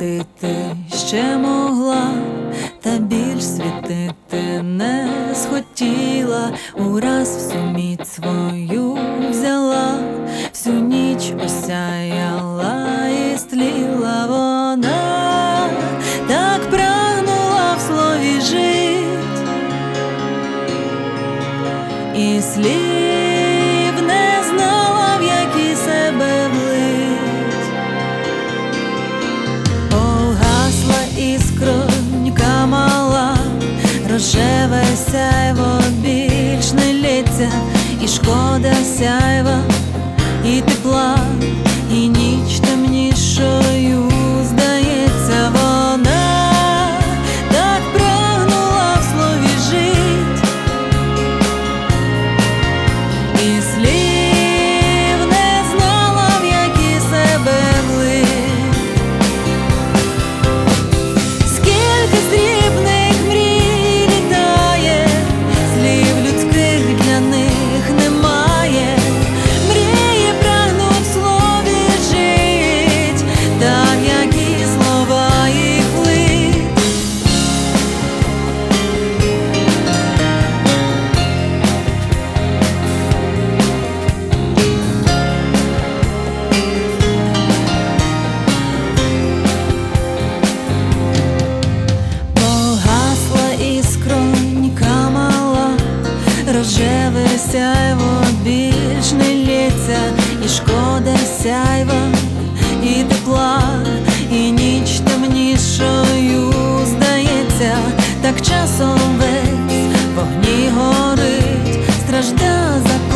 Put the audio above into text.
світити. Ще могла, та більш світити не схотіла, ураз всю міць свою взяла, всю ніч осяяла і стліла. Вона, так прагнула в слові жить, рожеве сяйво більш не лється, і шкода сяйва, сяйво більш не лється, і шкода сяйва, і тепла, і ніч темнішою здається, так часом весь вогні горить, стражда за